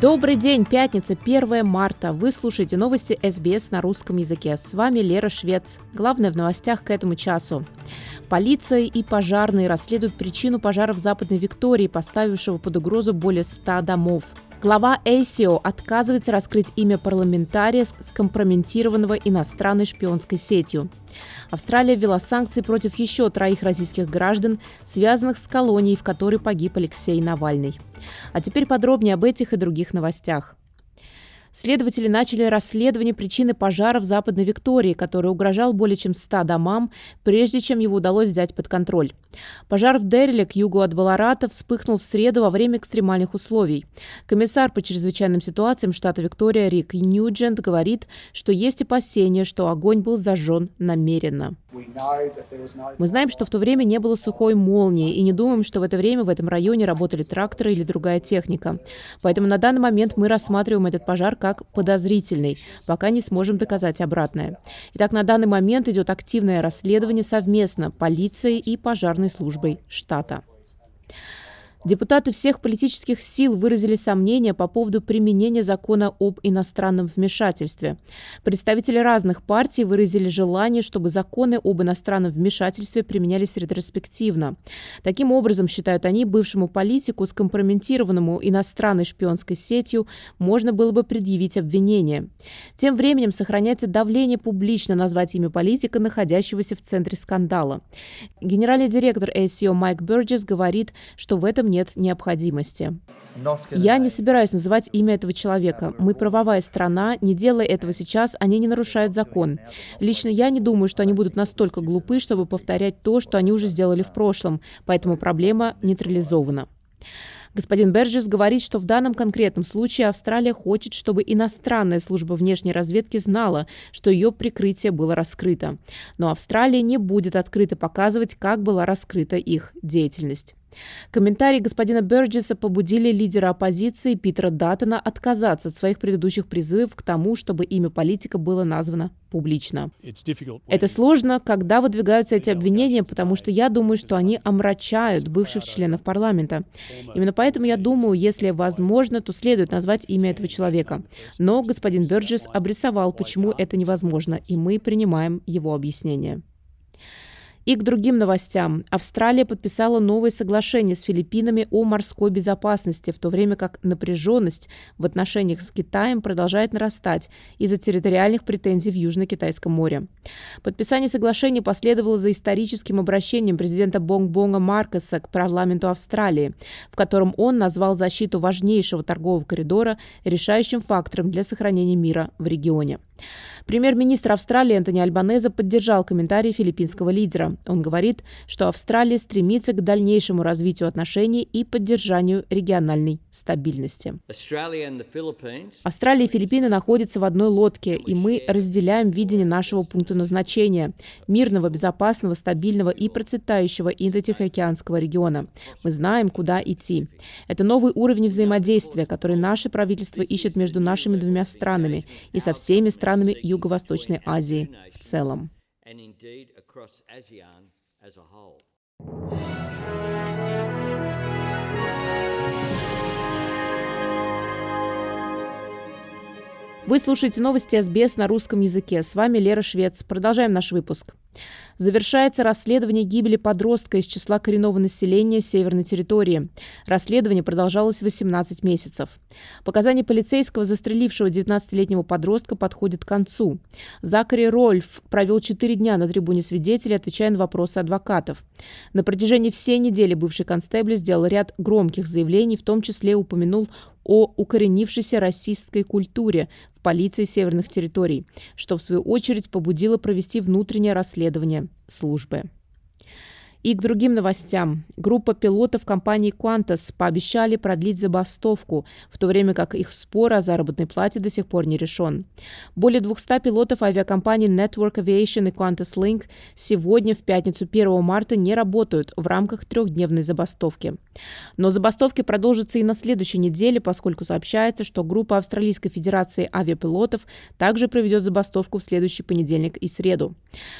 Добрый день, пятница, 1 марта. Вы слушаете новости СБС на русском языке. С вами Лера Швец. Главное в новостях к этому часу. Полиция и пожарные расследуют причину пожара в Западной Виктории, поставившего под угрозу более 100 домов. Глава ASIO отказывается раскрыть имя парламентария, скомпрометированного иностранной шпионской сетью. Австралия ввела санкции против еще троих российских граждан, связанных с колонией, в которой погиб Алексей Навальный. А теперь подробнее об этих и других новостях. Следователи начали расследование причины пожара в Западной Виктории, который угрожал более чем 100 домам, прежде чем его удалось взять под контроль. Пожар в Дерриле к югу от Баларата вспыхнул в среду во время экстремальных условий. Комиссар по чрезвычайным ситуациям штата Виктория Рик Ньюджент говорит, что есть опасения, что огонь был зажжен намеренно. Мы знаем, что в то время не было сухой молнии и не думаем, что в это время в этом районе работали тракторы или другая техника. Поэтому на данный момент мы рассматриваем этот пожар как подозрительный, пока не сможем доказать обратное. Итак, на данный момент идет активное расследование совместно полицией и пожарной службой штата. Депутаты всех политических сил выразили сомнения по поводу применения закона об иностранном вмешательстве. Представители разных партий выразили желание, чтобы законы об иностранном вмешательстве применялись ретроспективно. Таким образом, считают они, бывшему политику, скомпрометированному иностранной шпионской сетью, можно было бы предъявить обвинение. Тем временем сохраняется давление публично назвать имя политика, находящегося в центре скандала. Генеральный директор ACO Майк Бёрджес говорит, что в этом нет нет необходимости. Я не собираюсь называть имя этого человека. Мы правовая страна, не делая этого сейчас, они не нарушают закон. Лично я не думаю, что они будут настолько глупы, чтобы повторять то, что они уже сделали в прошлом, поэтому проблема нейтрализована. Господин Берджес говорит, что в данном конкретном случае Австралия хочет, чтобы иностранная служба внешней разведки знала, что ее прикрытие было раскрыто. Но Австралия не будет открыто показывать, как была раскрыта их деятельность. Комментарии господина Берджеса побудили лидера оппозиции Питера Даттона отказаться от своих предыдущих призывов к тому, чтобы имя политика было названо публично. Это сложно, когда выдвигаются эти обвинения, потому что я думаю, что они омрачают бывших членов парламента. Именно поэтому я думаю, если возможно, то следует назвать имя этого человека. Но господин Берджес обрисовал, почему это невозможно, и мы принимаем его объяснение. И к другим новостям. Австралия подписала новое соглашение с Филиппинами о морской безопасности, в то время как напряженность в отношениях с Китаем продолжает нарастать из-за территориальных претензий в Южно-Китайском море. Подписание соглашения последовало за историческим обращением президента Бонг-Бонга Маркеса к парламенту Австралии, в котором он назвал защиту важнейшего торгового коридора решающим фактором для сохранения мира в регионе. Премьер-министр Австралии Антони Альбанеза поддержал комментарии филиппинского лидера. Он говорит, что Австралия стремится к дальнейшему развитию отношений и поддержанию региональной стабильности. Австралия и Филиппины находятся в одной лодке, и мы разделяем видение нашего пункта назначения – мирного, безопасного, стабильного и процветающего Индо-Тихоокеанского региона. Мы знаем, куда идти. Это новый уровень взаимодействия, который наше правительство ищет между нашими двумя странами и со всеми странами Юго-Восточной Азии в целом. Вы слушаете новости СБС на русском языке. С вами Лера Швец. Продолжаем наш выпуск. Завершается расследование гибели подростка из числа коренного населения Северной территории. Расследование продолжалось 18 месяцев. Показания полицейского, застрелившего 19-летнего подростка, подходят к концу. Закари Рольф провел 4 дня на трибуне свидетелей, отвечая на вопросы адвокатов. На протяжении всей недели бывший констебль сделал ряд громких заявлений, в том числе упомянул о укоренившейся расистской культуре полиции северных территорий, что в свою очередь побудило провести внутреннее расследование службы. И к другим новостям. Группа пилотов компании Qantas пообещали продлить забастовку, в то время как их спор о заработной плате до сих пор не решен. Более 200 пилотов авиакомпаний Network Aviation и Qantas Link сегодня, в пятницу 1 марта, не работают в рамках трехдневной забастовки. Но забастовки продолжатся и на следующей неделе, поскольку сообщается, что группа Австралийской Федерации авиапилотов также проведет забастовку в следующий понедельник и среду.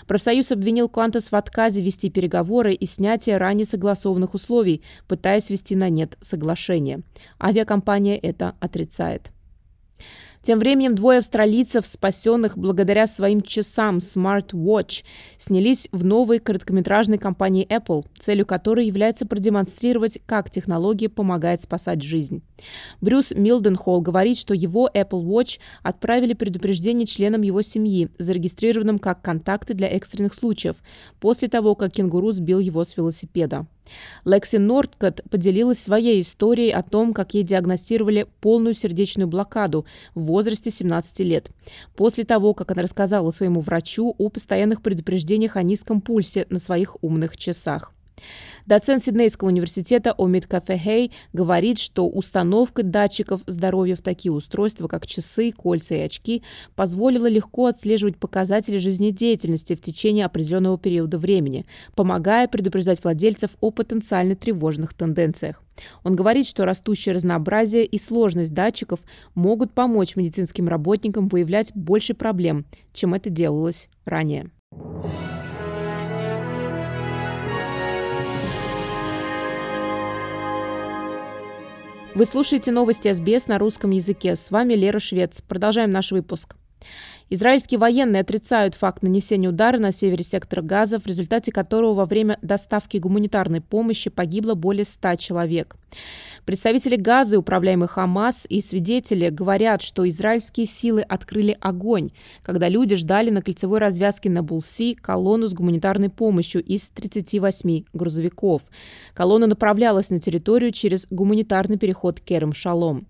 Профсоюз обвинил Qantas в отказе вести переговоры и снятия ранее согласованных условий, пытаясь свести на нет соглашение. Авиакомпания это отрицает. Тем временем двое австралийцев, спасенных благодаря своим часам Smart Watch, снялись в новой короткометражной компании Apple, целью которой является продемонстрировать, как технология помогает спасать жизнь. Брюс Милденхолл говорит, что его Apple Watch отправили предупреждение членам его семьи, зарегистрированным как контакты для экстренных случаев, после того, как кенгуру сбил его с велосипеда. Лекси Нордкот поделилась своей историей о том, как ей диагностировали полную сердечную блокаду в возрасте 17 лет. После того, как она рассказала своему врачу о постоянных предупреждениях о низком пульсе на своих умных часах. Доцент Сиднейского университета Омид Кафехей говорит, что установка датчиков здоровья в такие устройства, как часы, кольца и очки, позволила легко отслеживать показатели жизнедеятельности в течение определенного периода времени, помогая предупреждать владельцев о потенциально тревожных тенденциях. Он говорит, что растущее разнообразие и сложность датчиков могут помочь медицинским работникам выявлять больше проблем, чем это делалось ранее. Вы слушаете новости СБС на русском языке. С вами Лера Швец. Продолжаем наш выпуск. Израильские военные отрицают факт нанесения удара на севере сектора Газа, в результате которого во время доставки гуманитарной помощи погибло более 100 человек. Представители Газы, управляемые Хамас, и свидетели говорят, что израильские силы открыли огонь, когда люди ждали на кольцевой развязке на Булси колонну с гуманитарной помощью из 38 грузовиков. Колонна направлялась на территорию через гуманитарный переход Керем-Шалом.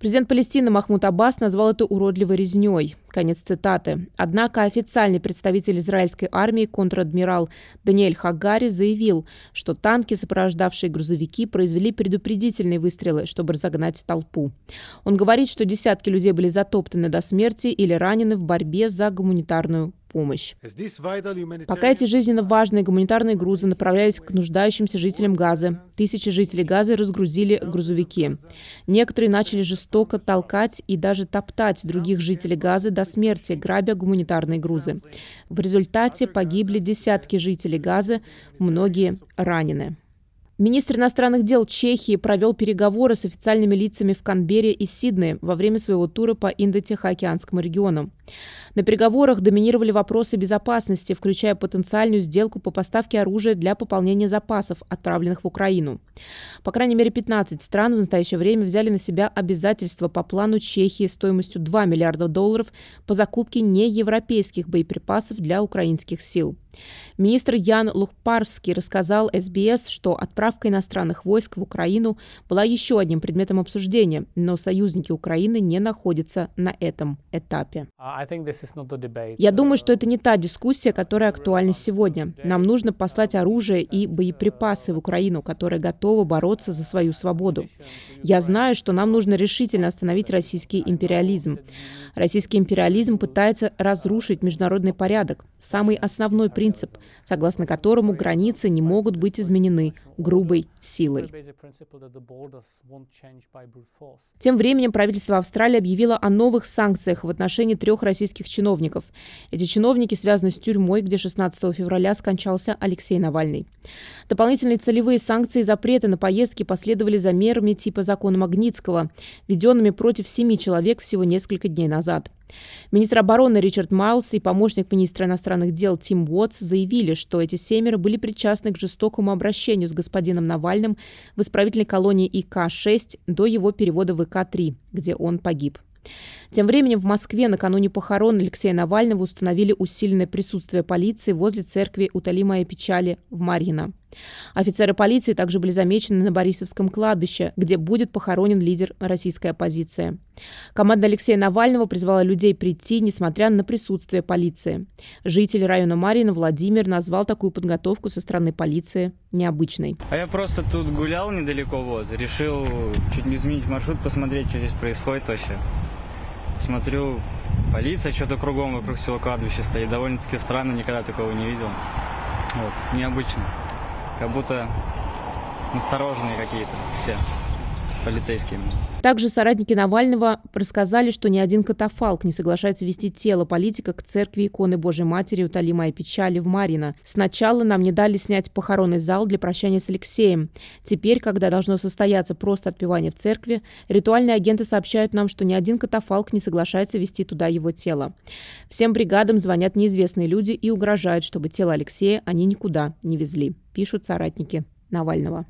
Президент Палестины Махмуд Аббас назвал это уродливой резней. Конец цитаты. Однако официальный представитель израильской армии, контр-адмирал Даниэль Хагари, заявил, что танки, сопровождавшие грузовики, произвели предупредительные выстрелы, чтобы разогнать толпу. Он говорит, что десятки людей были затоптаны до смерти или ранены в борьбе за гуманитарную помощь. Пока эти жизненно важные гуманитарные грузы направлялись к нуждающимся жителям Газы, тысячи жителей Газы разгрузили грузовики. Некоторые начали жестоко толкать и даже топтать других жителей Газы до смерти, грабя гуманитарные грузы. В результате погибли десятки жителей Газы, многие ранены. Министр иностранных дел Чехии провел переговоры с официальными лицами в Канберре и Сиднее во время своего тура по Индо-Тихоокеанскому региону. На переговорах доминировали вопросы безопасности, включая потенциальную сделку по поставке оружия для пополнения запасов, отправленных в Украину. По крайней мере, 15 стран в настоящее время взяли на себя обязательства по плану Чехии стоимостью 2 миллиарда долларов по закупке неевропейских боеприпасов для украинских сил. Министр Ян Лухпарский рассказал СБС, что отправка иностранных войск в Украину была еще одним предметом обсуждения, но союзники Украины не находятся на этом этапе. Я думаю, что это не та дискуссия, которая актуальна сегодня. Нам нужно послать оружие и боеприпасы в Украину, которая готова бороться за свою свободу. Я знаю, что нам нужно решительно остановить российский империализм. Российский империализм пытается разрушить международный порядок, самый основной принцип, согласно которому границы не могут быть изменены грубой силой. Тем временем правительство Австралии объявило о новых санкциях в отношении трех российских чиновников. Эти чиновники связаны с тюрьмой, где 16 февраля скончался Алексей Навальный. Дополнительные целевые санкции и запреты на поездки последовали за мерами типа закона Магнитского, введенными против семи человек всего несколько дней назад. Министр обороны Ричард Майлз и помощник министра иностранных дел Тим Уотс заявили, что эти семеро были причастны к жестокому обращению с господином Навальным в исправительной колонии ИК-6 до его перевода в ИК-3, где он погиб. Тем временем в Москве накануне похорон Алексея Навального установили усиленное присутствие полиции возле церкви Утоли моей печали в Марьино. Офицеры полиции также были замечены на Борисовском кладбище, где будет похоронен лидер российской оппозиции. Команда Алексея Навального призвала людей прийти, несмотря на присутствие полиции. Житель района Марина Владимир назвал такую подготовку со стороны полиции необычной. А я просто тут гулял недалеко, вот, решил чуть не изменить маршрут, посмотреть, что здесь происходит вообще. Смотрю, полиция что-то кругом вокруг всего кладбища стоит. Довольно-таки странно, никогда такого не видел. Вот, необычно. Как будто настороженные какие-то все полицейскими. Также соратники Навального рассказали, что ни один катафалк не соглашается вести тело политика к церкви иконы Божьей Матери Утоли моей печали в Марина. Сначала нам не дали снять похоронный зал для прощания с Алексеем. Теперь, когда должно состояться просто отпевание в церкви, ритуальные агенты сообщают нам, что ни один катафалк не соглашается вести туда его тело. Всем бригадам звонят неизвестные люди и угрожают, чтобы тело Алексея они никуда не везли, пишут соратники Навального.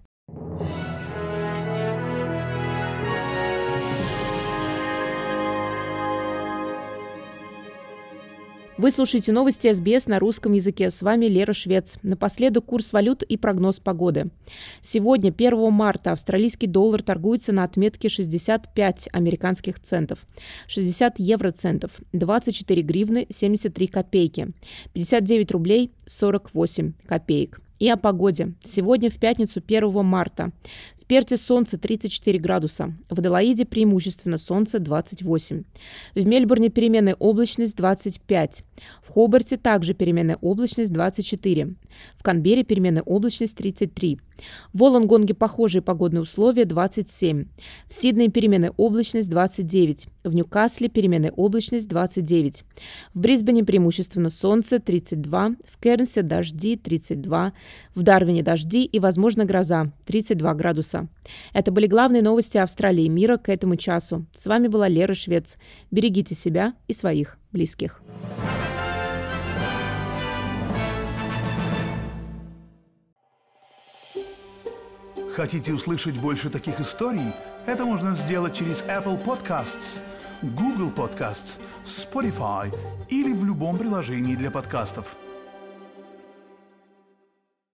Вы слушаете новости СБС на русском языке. С вами Лера Швец. Напоследок курс валют и прогноз погоды. Сегодня, 1 марта, австралийский доллар торгуется на отметке 65 американских центов, 60 евроцентов, 24 гривны 73 копейки, 59 рублей 48 копеек. И о погоде. Сегодня в пятницу 1 марта. В Перте солнце 34 градуса. В Аделаиде преимущественно солнце 28. В Мельбурне переменная облачность 25. В Хобарте также переменная облачность 24. В Канберре переменная облачность 33. В Волонгонге похожие погодные условия 27. В Сиднее переменная облачность 29. В Ньюкасле переменная облачность 29. В Брисбене преимущественно солнце 32. В Кернсе дожди 32. В Дарвине дожди и, возможно, гроза 32 градуса. Это были главные новости Австралии и мира к этому часу. С вами была Лера Швец. Берегите себя и своих близких. Хотите услышать больше таких историй? Это можно сделать через Apple Podcasts, Google Podcasts, Spotify или в любом приложении для подкастов.